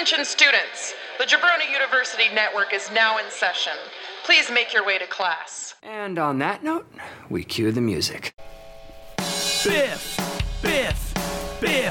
Attention students, the Jabroni University Network is now in session. Please make your way to class. And on that note, we cue the music. Biff, Biff, Biff, Biff, Biff,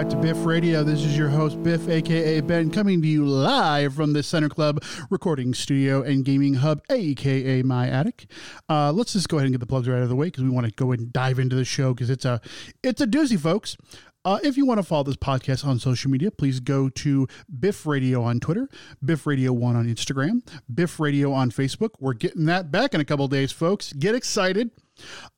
back to Biff Radio. This is your host, Biff, aka Ben, coming to you live from the Center Club recording studio and gaming hub, aka my attic. Uh, let's just go ahead and get the plugs right out of the way because we want to go and dive into the show because it's a it's a doozy, folks. Uh, if you want to follow this podcast on social media, please go to Biff Radio on Twitter, Biff Radio One on Instagram, Biff Radio on Facebook. We're getting that back in a couple days, folks. Get excited.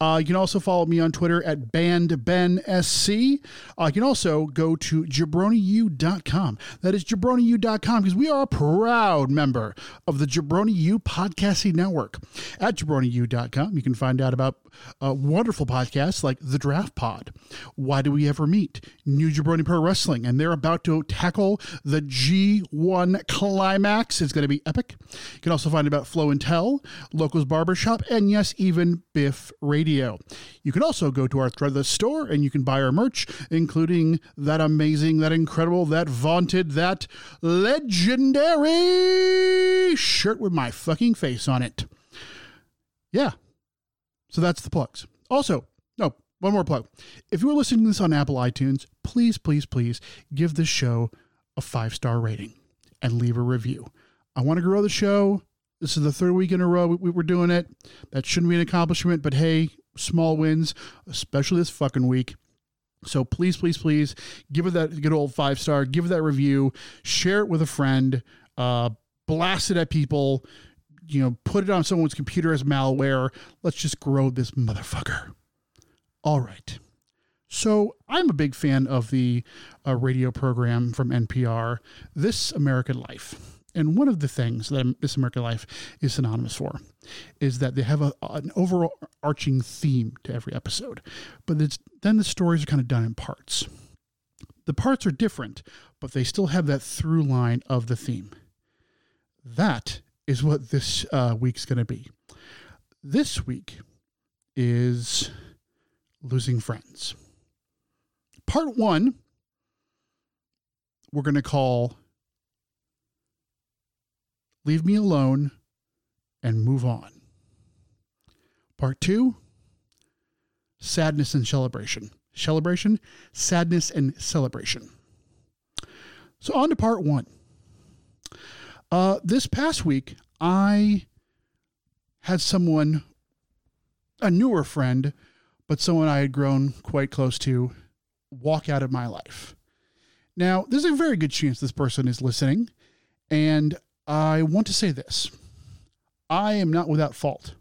Uh, you can also follow me on Twitter at BandBenSC. Uh, you can also go to jabroniu.com. That is jabroniu.com because we are a proud member of the Jabroni U Podcasting Network. At jabroniu.com, you can find out about uh, wonderful podcasts like The Draft Pod, Why Do We Ever Meet, New Jabroni Pro Wrestling, and they're about to tackle the G1 climax. It's going to be epic. You can also find out about Flow and Tell, Locals Barbershop, and yes, even Biff Radio. You can also go to our Threadless store and you can buy our merch, including that amazing, that incredible, that vaunted, that legendary shirt with my fucking face on it. Yeah. So that's the plugs. Also, no, one more plug. If you are listening to this on Apple iTunes, please, please, please give this show a five star rating and leave a review. I want to grow the show. This is the third week in a row we, we were doing it. That shouldn't be an accomplishment, but hey, small wins, especially this fucking week. So please, please, please give it that good old five star, give it that review, share it with a friend, uh, blast it at people, you know, put it on someone's computer as malware. Let's just grow this motherfucker. All right. So I'm a big fan of the uh, radio program from NPR, This American Life. And one of the things that This American Life is synonymous for is that they have a, an overarching theme to every episode, but then the stories are kind of done in parts. The parts are different, but they still have that through line of the theme. That is what this uh, week's going to be. This week is losing friends. Part one, we're going to call Leave Me Alone and Move On. Part two, Sadness and Celebration. Celebration, sadness, and celebration. So, on to part one. Uh, this past week, I had someone, a newer friend, but someone I had grown quite close to, walk out of my life. Now, there's a very good chance this person is listening, and I want to say this I am not without fault.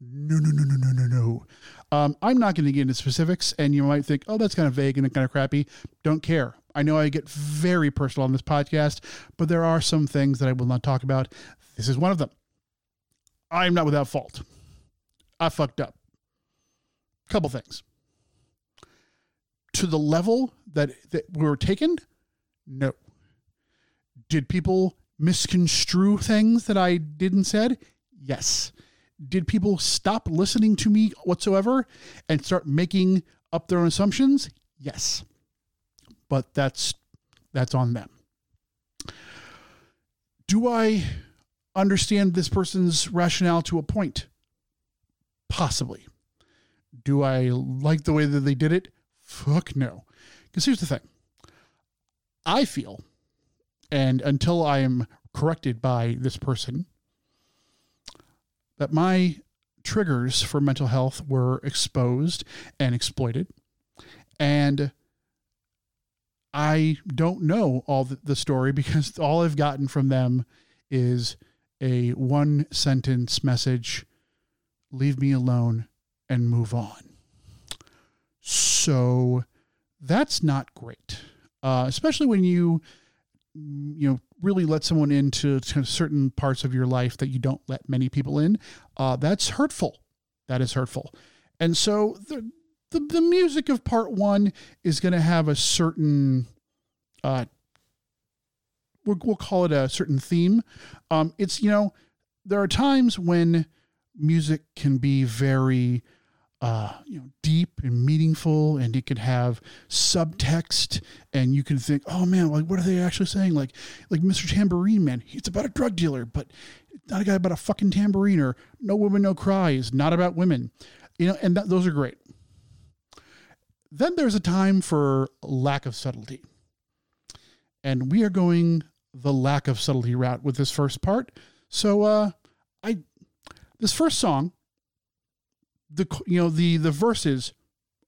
No, no, no, no, no, no, no. Um, I'm not going to get into specifics, and you might think, oh, that's kind of vague and kind of crappy. Don't care. I know I get very personal on this podcast, but there are some things that I will not talk about. This is one of them. I am not without fault. I fucked up. Couple things. To the level that, that we were taken, no. Did people misconstrue things that I didn't said? Yes. Did people stop listening to me whatsoever and start making up their own assumptions? Yes. But that's that's on them. Do I understand this person's rationale to a point? Possibly. Do I like the way that they did it? Fuck no. Because here's the thing I feel, and until I am corrected by this person, that my triggers for mental health were exposed and exploited. And I don't know all the, story because all I've gotten from them is a one sentence message leave me alone and move on. So that's not great, uh, especially when you you know really let someone into to certain parts of your life that you don't let many people in. Uh, that's hurtful. That is hurtful. And so the the, the music of part one is going to have a certain uh we'll, we'll call it a certain theme um it's you know there are times when music can be very uh, you know, deep and meaningful, and it could have subtext, and you can think, oh man, like what are they actually saying? Like, like Mr. Tambourine Man, he's about a drug dealer, but not a guy about a fucking tambourine, or No Woman No Cry is not about women, you know, and that, those are great. Then there's a time for lack of subtlety, and we are going the lack of subtlety route with this first part. So, uh, I this first song the you know the the verses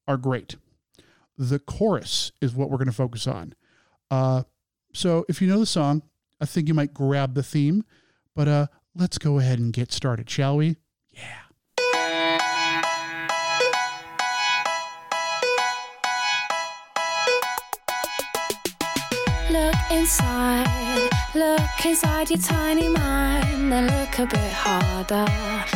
are great. The chorus is what we're going to focus on. Uh, so if you know the song, I think you might grab the theme. But uh, let's go ahead and get started, shall we? Yeah. Look inside, look inside your tiny mind, then look a bit harder.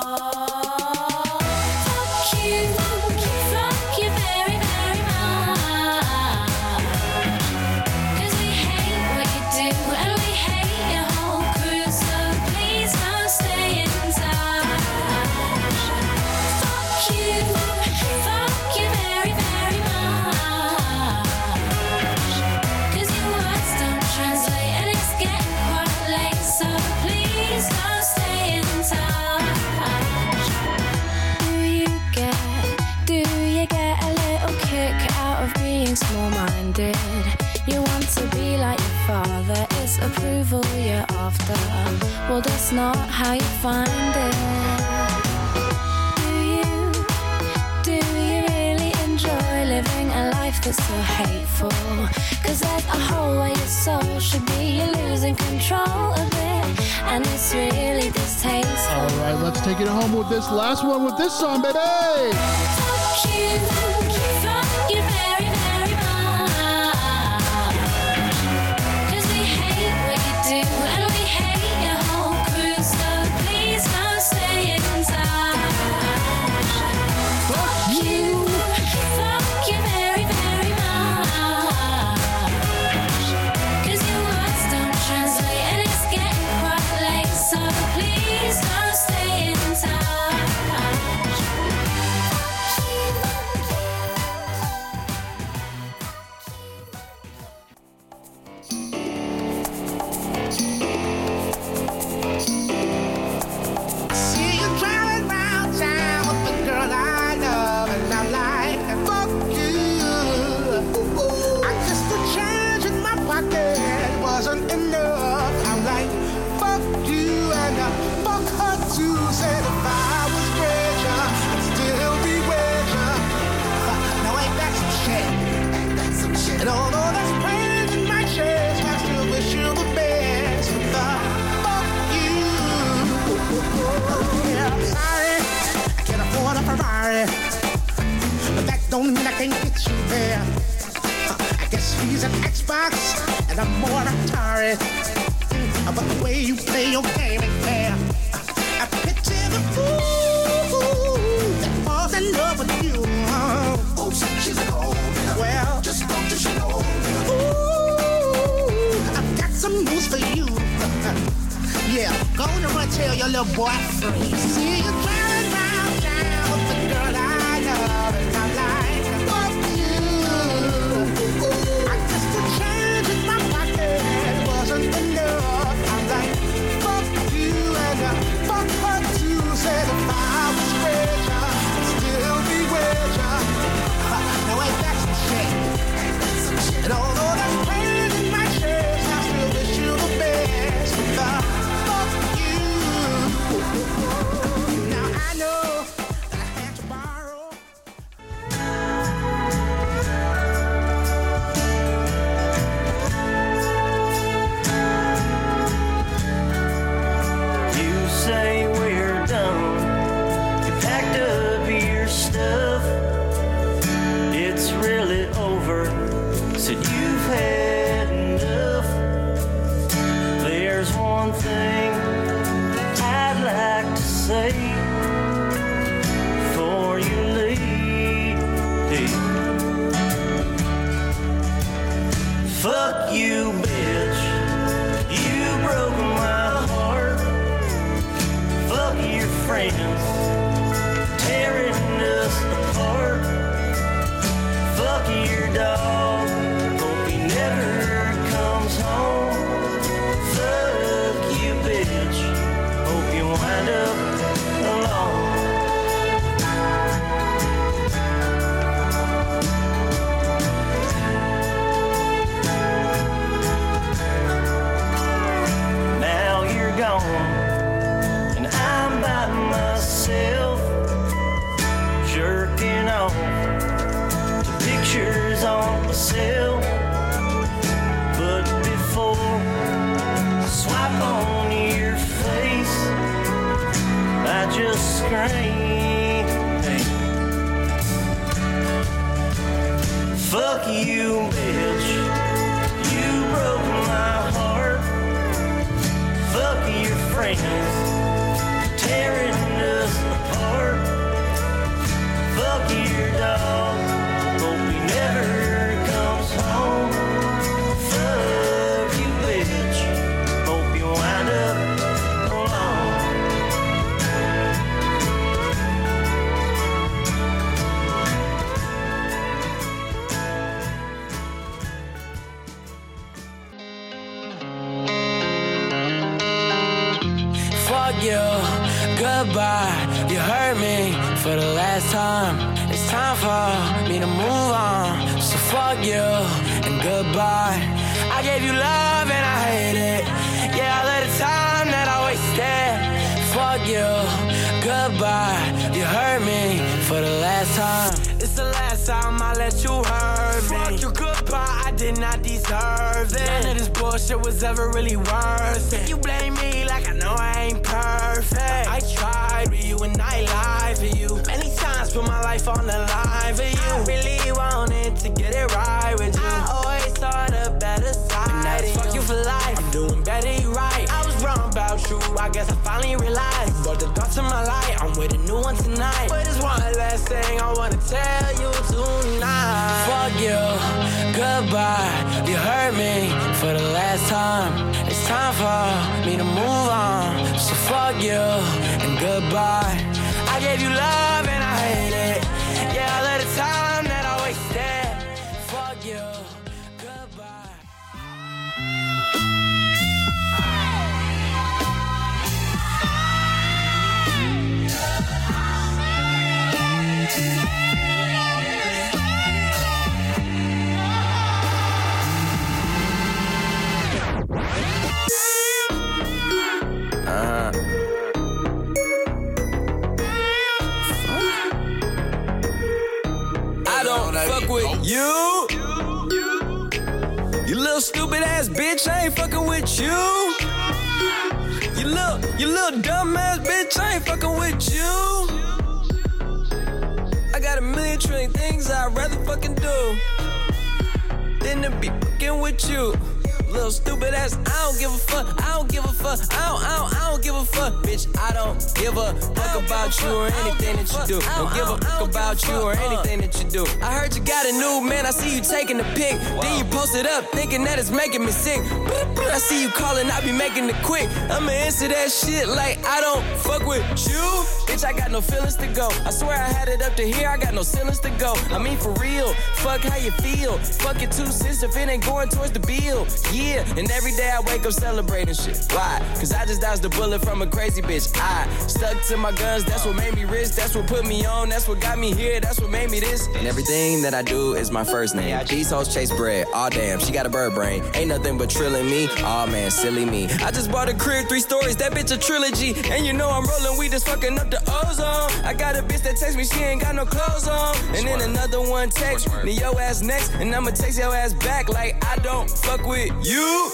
Well, that's not how you find it. Do you, do you really enjoy living a life that's so hateful? Cause there's a hole where your soul should be, you're losing control of it, and it's really distasteful. All right, let's take it home with this last one with this song, baby. And I'm more Atari. Mm, But the way you play your game ain't fair. I picture the fool that falls in love with you. Oh, she's an old Well, just don't you know. Ooh, I've got some news for you. Yeah, go on and run tell your little boy free. See you stupid ass, I don't give a fuck, I don't give a fuck, I don't, I don't, I don't give a fuck, bitch. I don't give a fuck about you or anything that you do. Don't give a fuck about you or anything that you do. I heard you got a new man, I see you taking the pic. Then you post it up, thinking that it's making me sick. I see you calling, I be making it quick. I'ma answer that shit like I don't fuck with you. Bitch, I got no feelings to go. I swear I had it up to here, I got no ceilings to go. I mean, for real, fuck how you feel. Fuck it two cents if it ain't going towards the bill. Yeah, and every day I wake up celebrating shit. Why? Cause I just dodged a bullet from a crazy bitch. I stuck to my guns, that's what made me rich. That's what put me on, that's what got me here, that's what made me this. And everything that I do is my first name. These hoes chase bread, aw damn, she got a bird brain. Ain't nothing but trilling me, aw man, silly me. I just bought a crib, three stories, that bitch a trilogy. And you know I'm rolling weed, just fucking up the ozone. I got a bitch that text me, she ain't got no clothes on. And then another one text me, yo ass next, and I'ma text your ass back like I don't fuck with you.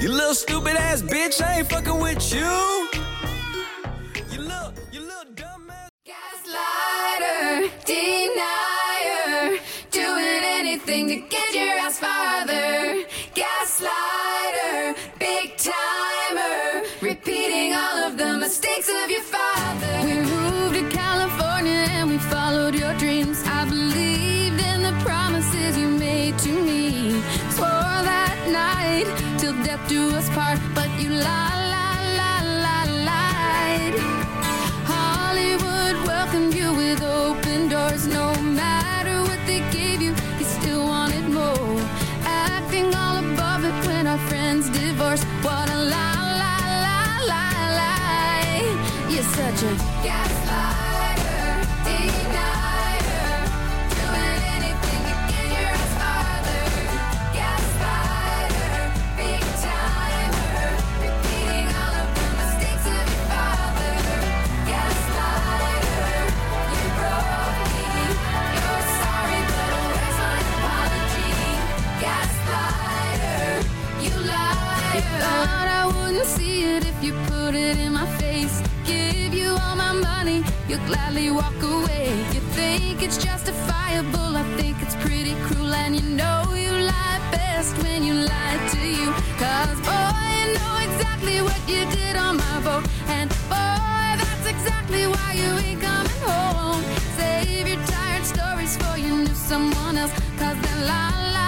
You little stupid ass bitch, I ain't fucking with. You You're gladly walk away. You think it's justifiable, I think it's pretty cruel, and you know you lie best when you lie to you. Cause boy, you know exactly what you did on my boat, and boy, that's exactly why you ain't coming home. Save your tired stories for you knew someone else, cause they're lie, lie,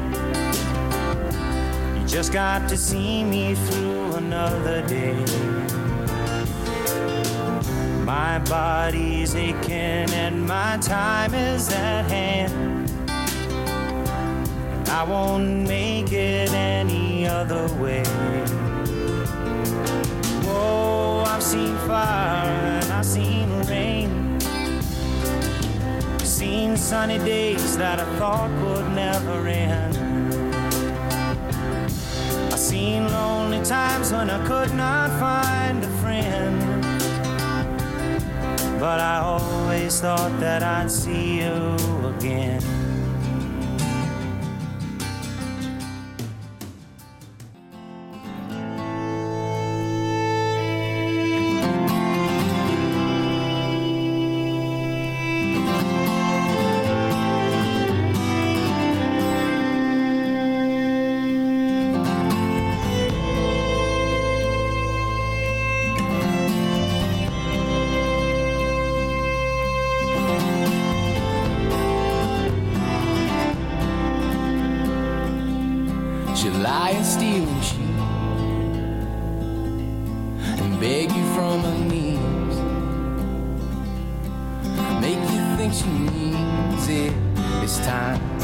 Just got to see me through another day. My body's aching and my time is at hand. I won't make it any other way. Whoa, I've seen fire and I've seen rain. Seen sunny days that I thought would never end. Seen lonely times when I could not find a friend. But I always thought that I'd see you again. Time.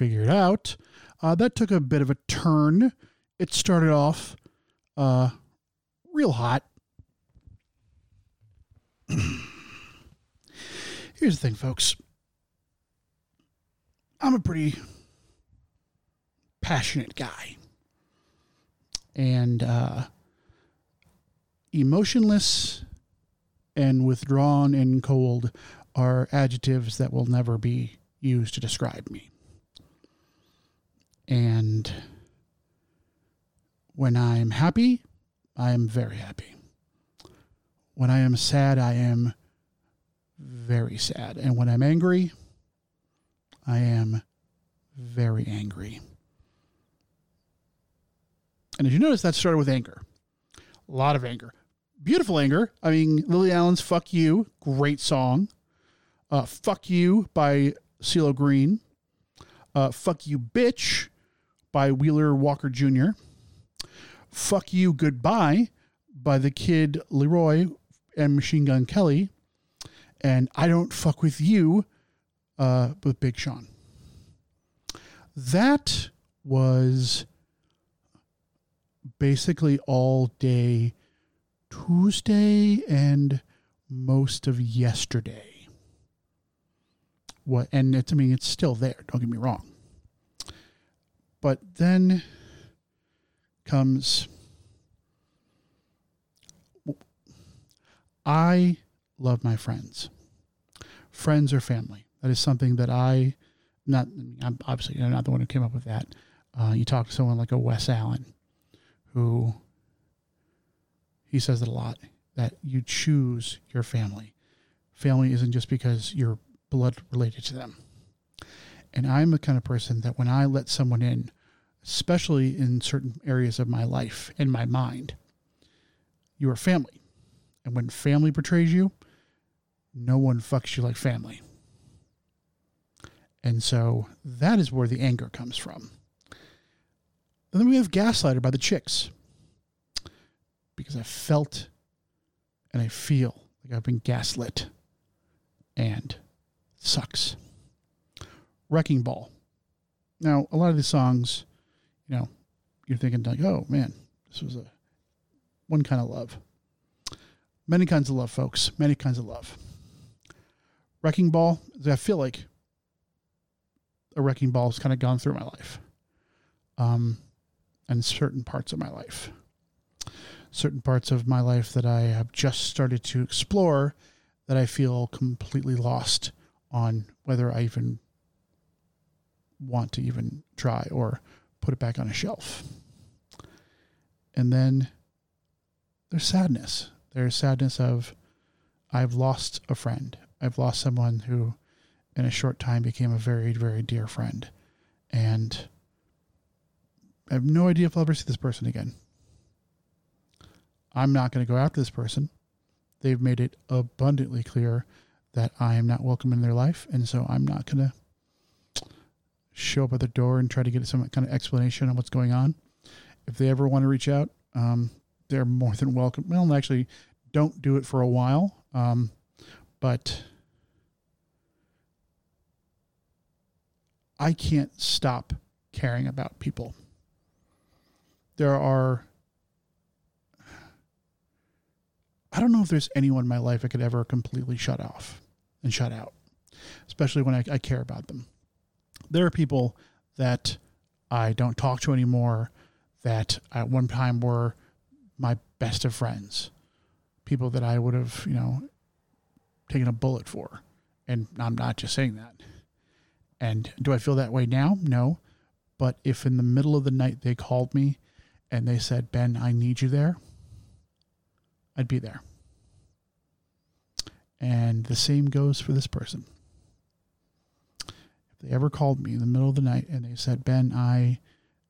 Probably figured out, uh, that took a bit of a turn. It started off uh, real hot. Here's the thing, folks. I'm a pretty passionate guy. And uh, emotionless and withdrawn and cold are adjectives that will never be used to describe me. And when I'm happy, I am very happy. When I am sad, I am very sad. And when I'm angry, I am very angry. And as you notice, that started with anger. A lot of anger. Beautiful anger. I mean, Lily Allen's Fuck You, great song. Uh, Fuck You by CeeLo Green. Uh, Fuck You Bitch by Wheeler Walker Jr. Fuck You Goodbye by the kid LAROI and Machine Gun Kelly. And I Don't Fuck With You uh, with Big Sean. That was basically all day Tuesday and most of yesterday. What and it's I mean it's still there, don't get me wrong. But then comes I love my friends. Friends are family. That is something that I not I'm obviously not the one who came up with that. Uh, you talk to someone like a Wes Allen, who he says it a lot that you choose your family. Family isn't just because you're blood related to them. And I'm the kind of person that when I let someone in, especially in certain areas of my life and my mind, you are family. And when family betrays you, no one fucks you like family. And so that is where the anger comes from. And then we have Gaslighter by the Chicks. Because I felt and I feel like I've been gaslit and sucks. Wrecking Ball. Now, a lot of these songs, you know, you're thinking like, oh man, this was a one kind of love. Many kinds of love, folks. Many kinds of love. Wrecking Ball, I feel like a wrecking ball has kind of gone through my life. Um, and certain parts of my life. Certain parts of my life that I have just started to explore that I feel completely lost on whether I even want to even try or put it back on a shelf. And then there's sadness. There's sadness of I've lost a friend. I've lost someone who in a short time became a very, very dear friend. And I have no idea if I'll ever see this person again. I'm not going to go after this person. They've made it abundantly clear that I am not welcome in their life. And so I'm not going to show up at the door and try to get some kind of explanation on what's going on. If they ever want to reach out, um, they're more than welcome. Well, actually, don't do it for a while. Um, but I can't stop caring about people. There are, I don't know if there's anyone in my life I could ever completely shut off and shut out, especially when I, I care about them. There are people that I don't talk to anymore that at one time were my best of friends, people that I would have, you know, taken a bullet for. And I'm not just saying that. And do I feel that way now? No. But if in the middle of the night they called me and they said, Ben, I need you there, I'd be there. And the same goes for this person. They ever called me in the middle of the night and they said, Ben, I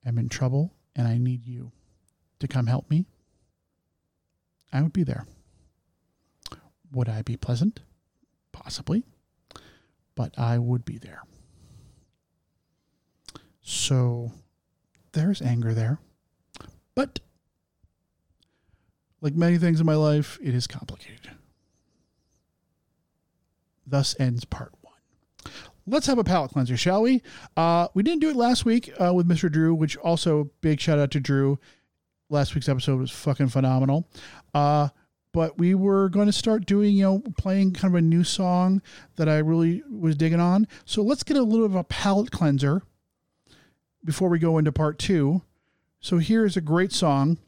am in trouble and I need you to come help me, I would be there. Would I be pleasant? Possibly. But I would be there. So there's anger there. But like many things in my life, it is complicated. Thus ends part one. Let's have a palate cleanser, shall we? Uh, we didn't do it last week uh, with Mr. Drew, which also big shout out to Drew. Last week's episode was fucking phenomenal. Uh, but we were going to start doing, you know, playing kind of a new song that I really was digging on. So let's get a little of a palate cleanser before we go into part two. So here is a great song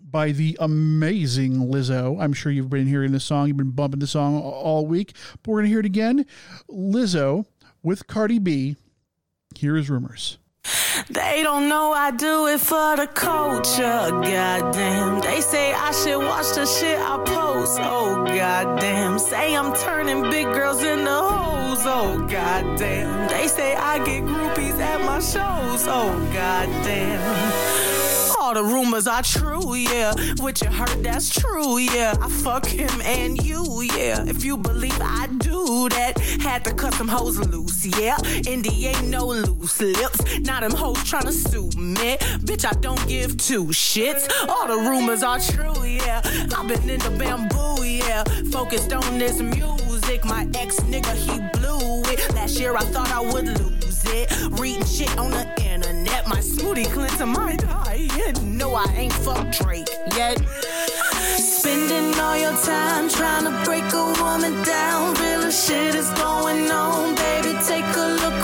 by the amazing Lizzo. I'm sure you've been hearing this song. You've been bumping the song all week, but we're going to hear it again. Lizzo with Cardi B. Here is Rumors. They don't know I do it for the culture. Goddamn. They say I should watch the shit I post. Oh, goddamn. Say I'm turning big girls into hoes. Oh, goddamn. They say I get groupies at my shows. Oh, goddamn. All the rumors are true, yeah. What you heard, that's true, yeah. I fuck him and you, yeah. If you believe I do that, had to cut some hoes loose, yeah. Indy ain't no loose lips. Now them hoes tryna sue me. Bitch, I don't give two shits. All the rumors are true, yeah. I've been in the bamboo, yeah. Focused on this music. My ex nigga, he blew it. Last year I thought I would lose it. Reading shit on the internet. My smoothie cleanser might die. No, I ain't fuck Drake yet. Spending all your time trying to break a woman down. Real shit is going on, baby. Take a look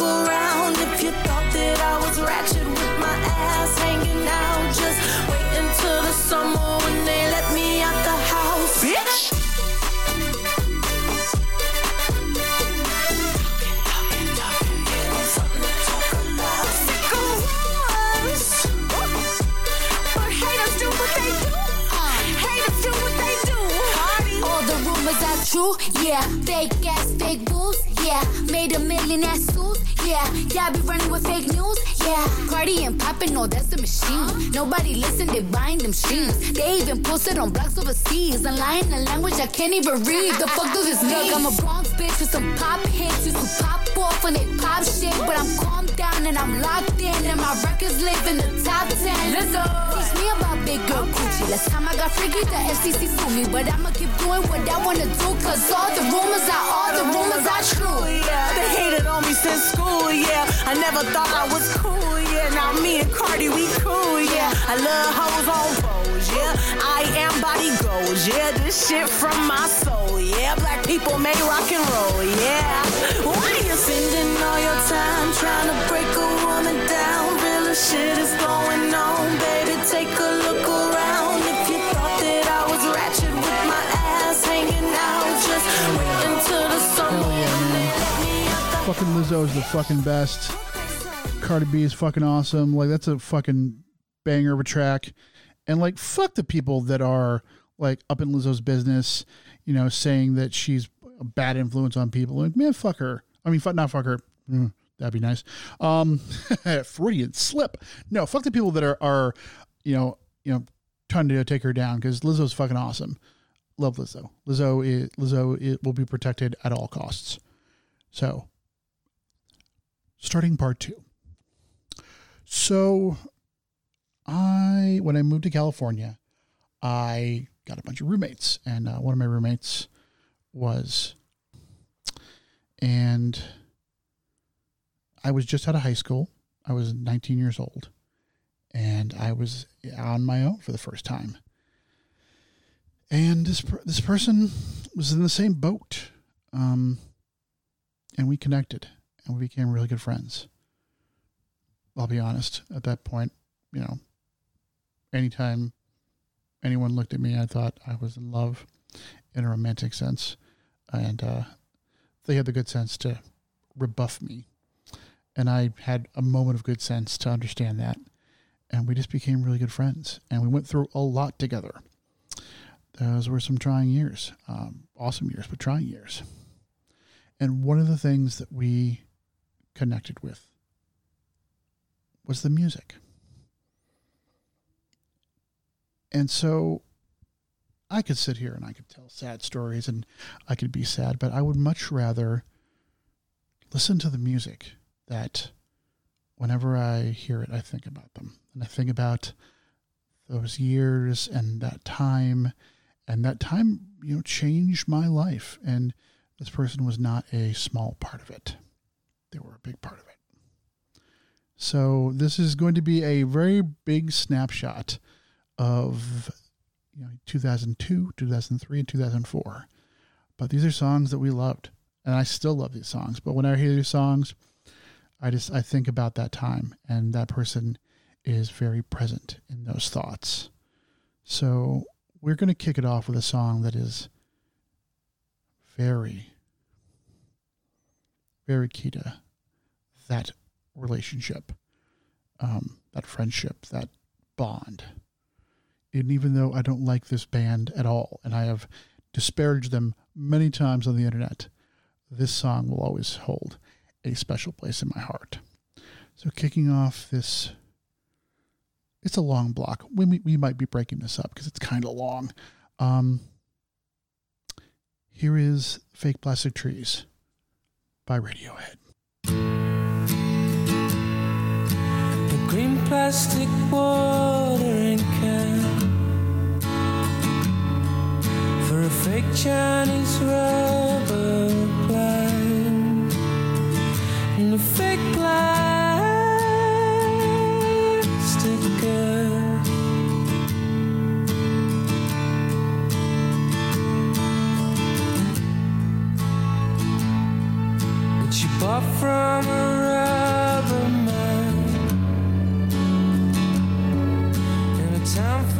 true, yeah. Fake ass, fake booze, yeah. Made a million ass suits, yeah. Y'all be running with fake news, yeah. Cardi and poppin', no, that's the machine. Nobody listen, they buying them streams. They even posted on blogs overseas. And lying a language I can't even read. The fuck does this mean? Look, I'm a Bronx bitch with some pop hits. Used to pop off when they pop shit. But I'm calmed down and I'm locked in. And my records live in the top 10. Lizzo. Teach me about big girl coochie. Last time I got freaky, the FCC sued me. But I'ma keep doing what I wanna do. Cause all the rumors are, all the rumors are true. Yeah, they hated on me since school, yeah. I never thought I was cool, yeah. Now me and Cardi, we cool, yeah. I love hoes on yeah. I am body goals, yeah. This shit from my soul, yeah. Black people make rock and roll, yeah. Why you spending all your time trying to break a woman down? Real shit is going on, baby. Take a look around. If you thought that I was ratchet with my ass hanging out, just wait until the sun Hell yeah, man. Fucking Lizzo is the fucking best. Cardi B is fucking awesome. Like that's a fucking banger of a track. And like fuck the people that are like up in Lizzo's business, you know, saying that she's a bad influence on people. Like, man, fuck her. I mean, fuck not fuck her. Mm, that'd be nice. Um Freudian slip. No, fuck the people that are are, you know, you know, trying to take her down because Lizzo's fucking awesome. Love Lizzo. Lizzo is, Lizzo it will be protected at all costs. So, starting part two. So, I when I moved to California, I got a bunch of roommates, and uh, one of my roommates was, and I was just out of high school. I was 19 years old, and I was on my own for the first time. And this this person was in the same boat, um, and we connected, and we became really good friends. I'll be honest. At that point, you know, anytime anyone looked at me, I thought I was in love in a romantic sense, and uh, they had the good sense to rebuff me, and I had a moment of good sense to understand that, and we just became really good friends, and we went through a lot together. Those were some trying years, um, awesome years, but trying years. And one of the things that we connected with was the music. And so I could sit here and I could tell sad stories and I could be sad, but I would much rather listen to the music that whenever I hear it, I think about them. And I think about those years and that time. And that time, you know, changed my life. And this person was not a small part of it, they were a big part of it. So this is going to be a very big snapshot of you know 2002, 2003, and 2004. But these are songs that we loved, and I still love these songs. But when I hear these songs, I just I think about that time, and that person is very present in those thoughts. So we're going to kick it off with a song that is very, very key to that relationship, um, that friendship, that bond. And even though I don't like this band at all, and I have disparaged them many times on the internet, this song will always hold a special place in my heart. So, kicking off this, it's a long block. We, we- might be breaking this up because it's kind of long. Um, here is Fake Plastic Trees by Radiohead. The green plastic watering a fake Chinese rubber plant and a fake plastic girl. bought from a rubber man a town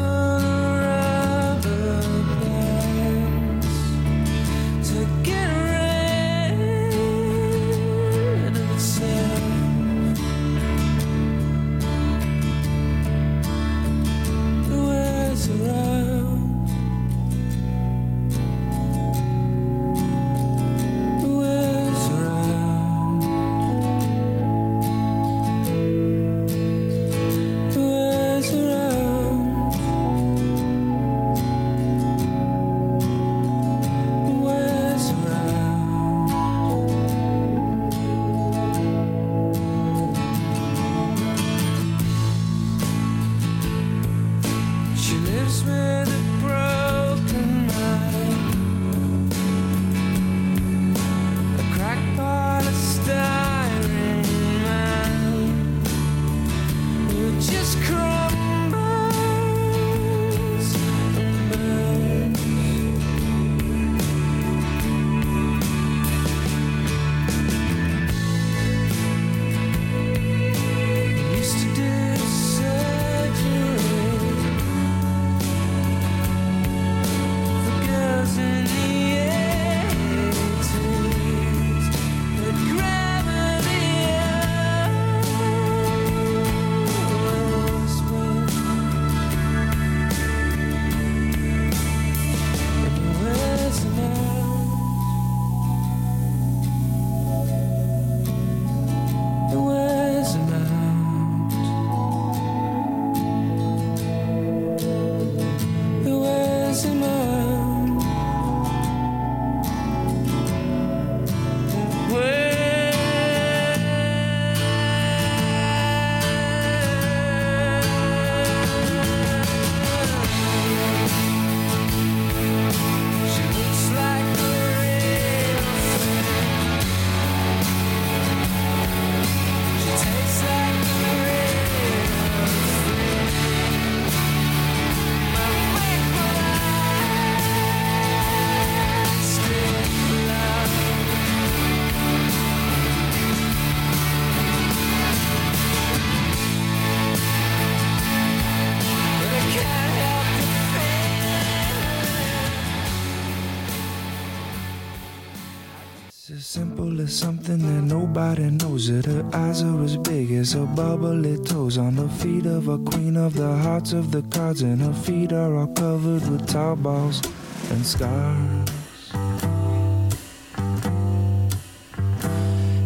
something that nobody knows it. Her eyes are as big as her bubbly toes on the feet of a queen of the hearts of the cards, and her feet are all covered with tar balls and scars.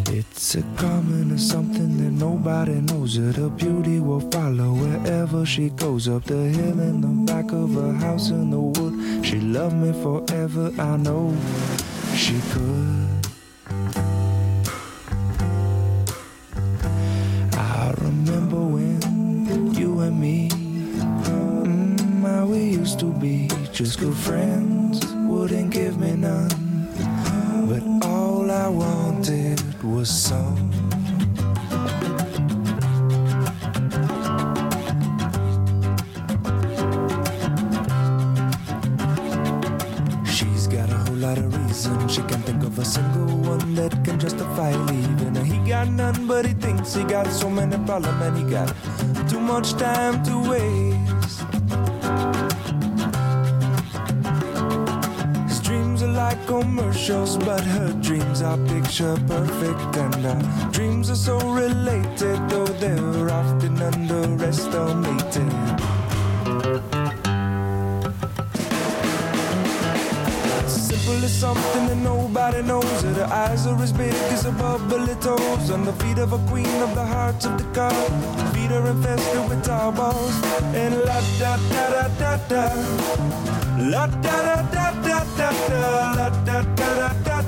It's a common as something that nobody knows it. Her beauty will follow wherever she goes up the hill in the back of her house in the wood. She loved me forever, I know she could. Good friends, wouldn't give me none. But all I wanted was some. She's got a whole lot of reasons. She can't think of a single one that can justify leaving. He got none, but he thinks he got so many problems, and he got too much time to waste. Commercials, but her dreams are picture perfect, and our dreams are so related, though they're often underestimated. Simple as something that nobody knows. Her eyes are as big as her bubbly toes. On the feet of a queen of the hearts of the car. Feet are infested with tar balls. And la da da da da da. La da da da da da da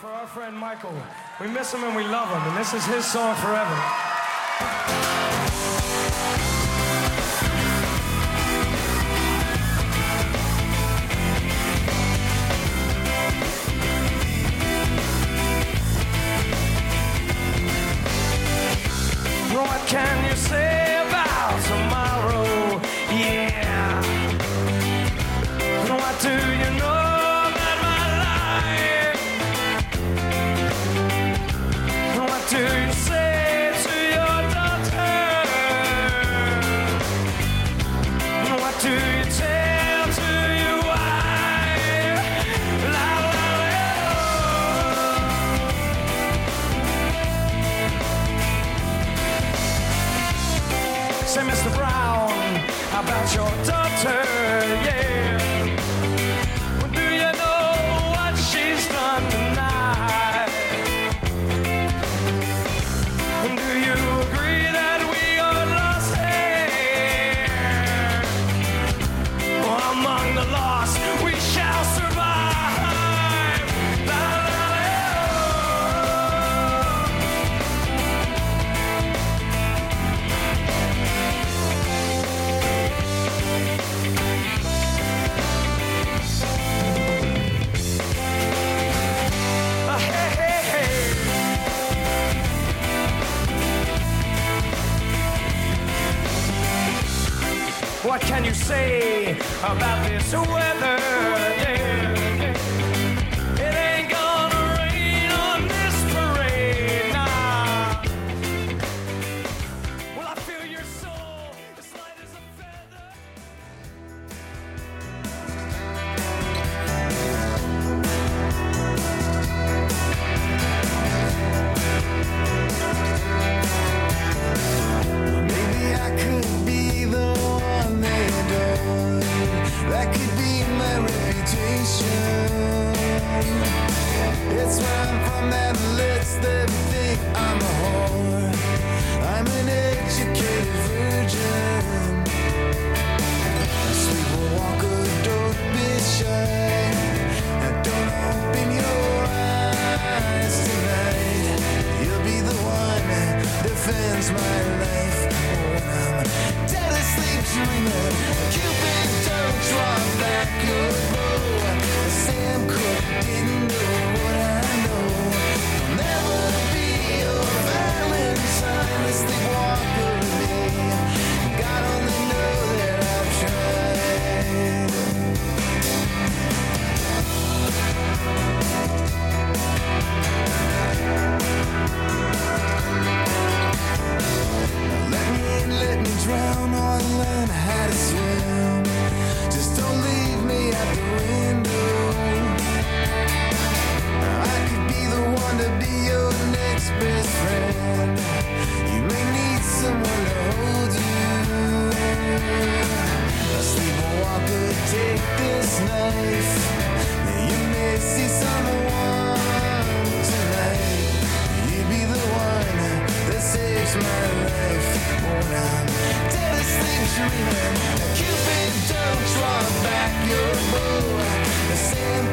For our friend Michael. We miss him and we love him, and this is his song forever.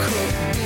Sam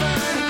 fun.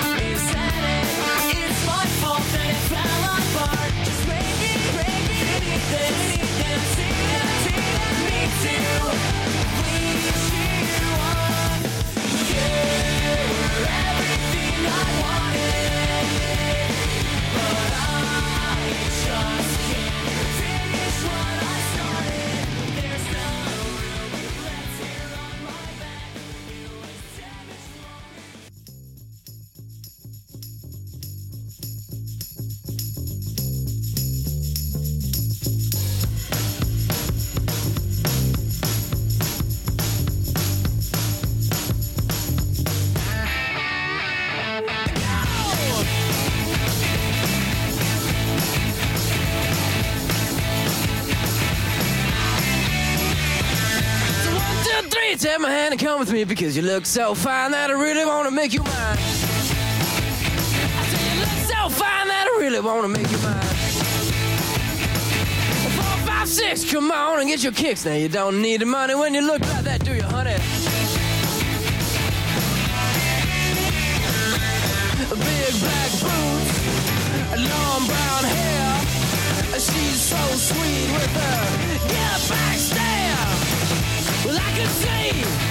Because you look so fine that I really want to make you mine. I say you look so fine that I really want to make you mine. Four, five, six, come on and get your kicks. Now you don't need the money when you look like that, do you, honey? Big black boots, long brown hair. She's so sweet with her get back stare. Well, I could see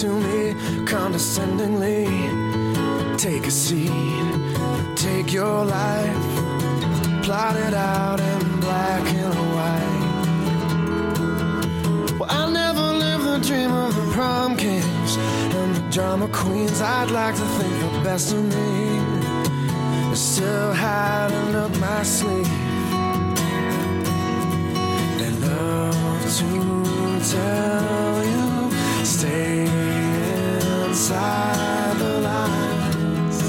To me condescendingly. Take a seat, take your life, plot it out in black and white. Well, I never lived the dream of the prom kings and the drama queens. I'd like to think the best of me is still hiding up my sleeve. They love to tell you stay inside the lines,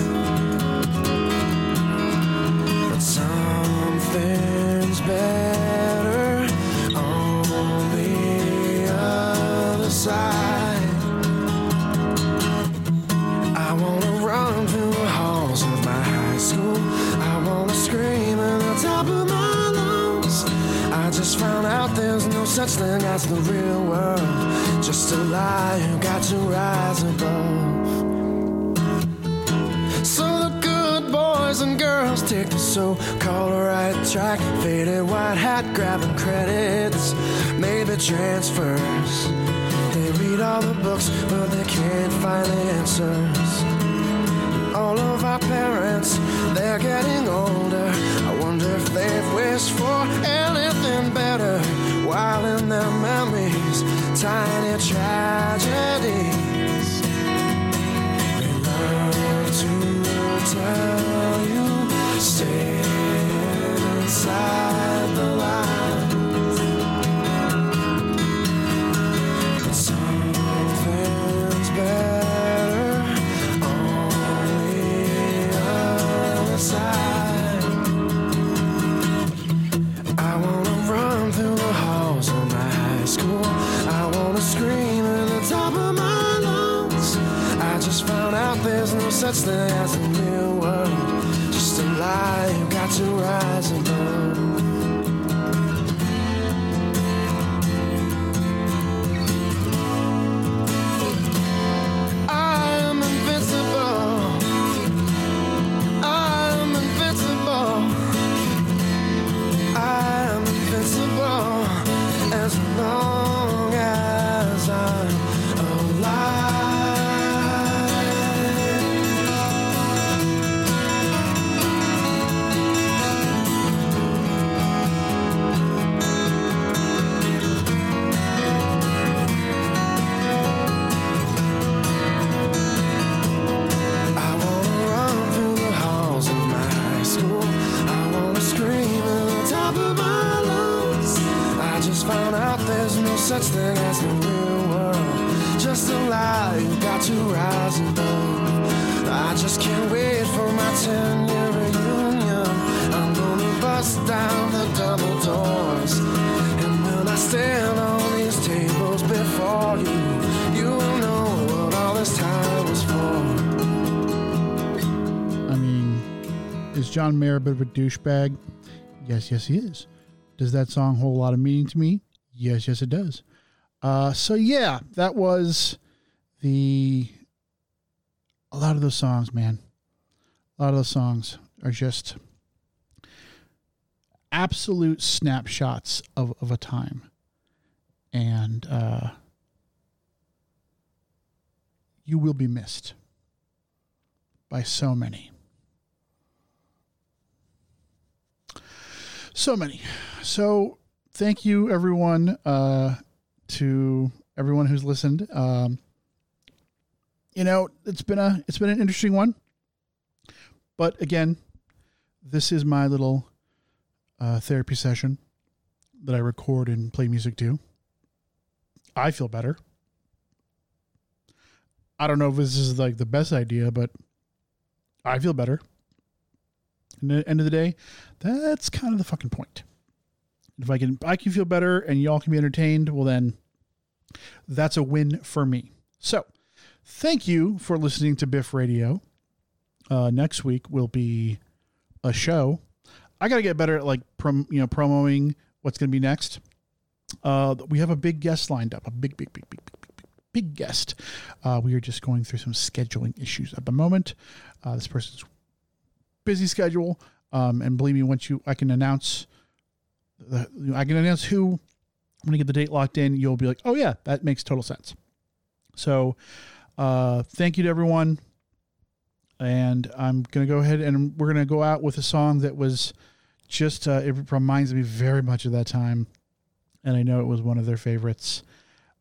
but something's better on the other side. I wanna run through the halls of my high school. I wanna scream at the top of my lungs. I just found out there's no such thing as the real world. Just a lie you got to rise above. So the good boys and girls take the so-called right track. Faded white hat grabbing credits, maybe transfers. They read all the books, but they can't find the answers. All of our parents, they're getting older. I wonder if they've wished for anything better. While in their memories, tiny tragedies. They love to tell you, stay inside thing as a real world. Just a lie got to rise above. John Mayer a bit of a douchebag? Yes, yes, he is. Does that song hold a lot of meaning to me? Yes, yes, it does. Uh, so yeah, that was the. A lot of those songs, man. A lot of those songs are just absolute snapshots of, of a time. And uh, you will be missed by so many. So many. So thank you everyone uh, to everyone who's listened. Um, you know, it's been a it's been an interesting one. But again, this is my little uh, therapy session that I record and play music to. I feel better. I don't know if this is like the best idea, but I feel better. And at the end of the day, that's kind of the fucking point. If I can, I can feel better, and y'all can be entertained. Well, then, that's a win for me. So, thank you for listening to Biff Radio. Uh, next week will be a show. I got to get better at like prom, you know, promoting what's going to be next. Uh, we have a big guest lined up, a big, big, big, big, big, big, big, guest. Uh, we are just going through some scheduling issues at the moment. Uh, this person's busy schedule, um, and believe me, once you, I can announce, the, I can announce who. I'm to get the date locked in. You'll be like, oh yeah, that makes total sense. So, uh, thank you to everyone. And I'm to go ahead and we're to go out with a song that was just, uh, it reminds me very much of that time. And I know it was one of their favorites.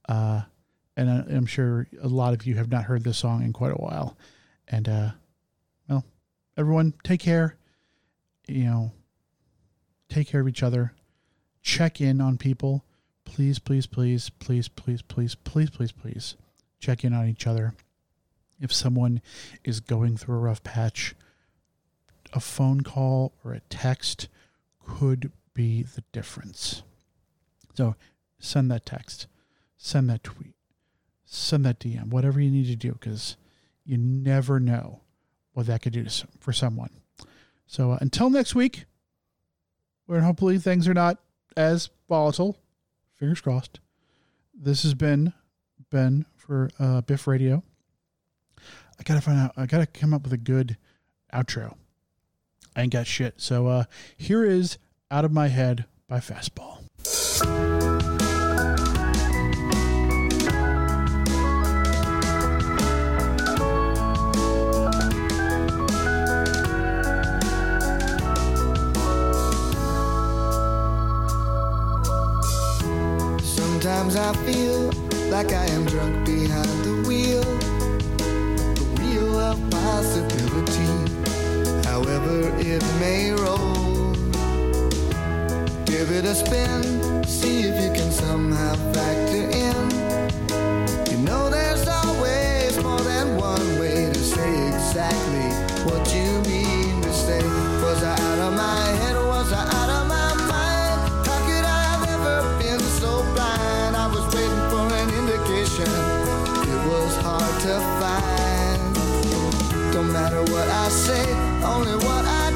Uh, and I, I'm sure a lot of you have not heard this song in quite a while. And, uh, well, everyone take care. You know, take care of each other. Check in on people. Please, please, please, please, please, please, please, please, please check in on each other. If someone is going through a rough patch, a phone call or a text could be the difference. So send that text, send that tweet, send that DM, whatever you need to do, because you never know what that could do some- for someone. So uh, until next week, where hopefully things are not as volatile, fingers crossed. This has been Ben for uh, Biff Radio. I gotta find out. I gotta come up with a good outro. I ain't got shit. So uh, here is "Out of My Head" by Fastball. Sometimes I feel like I am drunk behind the wheel, the wheel of possibility, however it may roll. Give it a spin, see if you can somehow factor in. You know there's always more than one way to say exactly what I say, only what I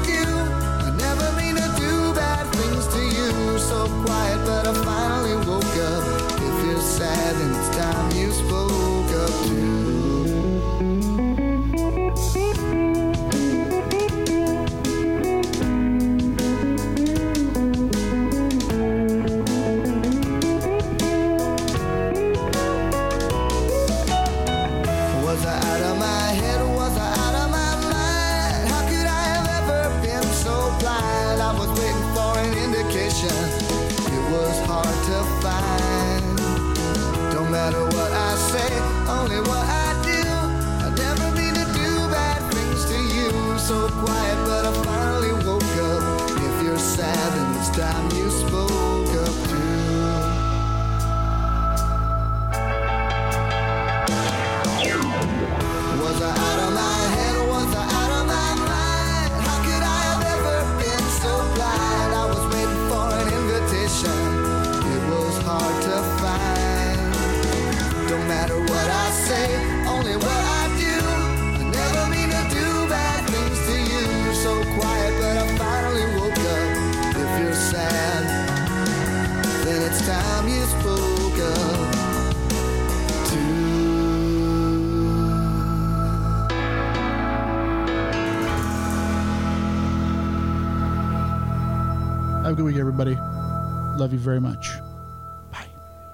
very much.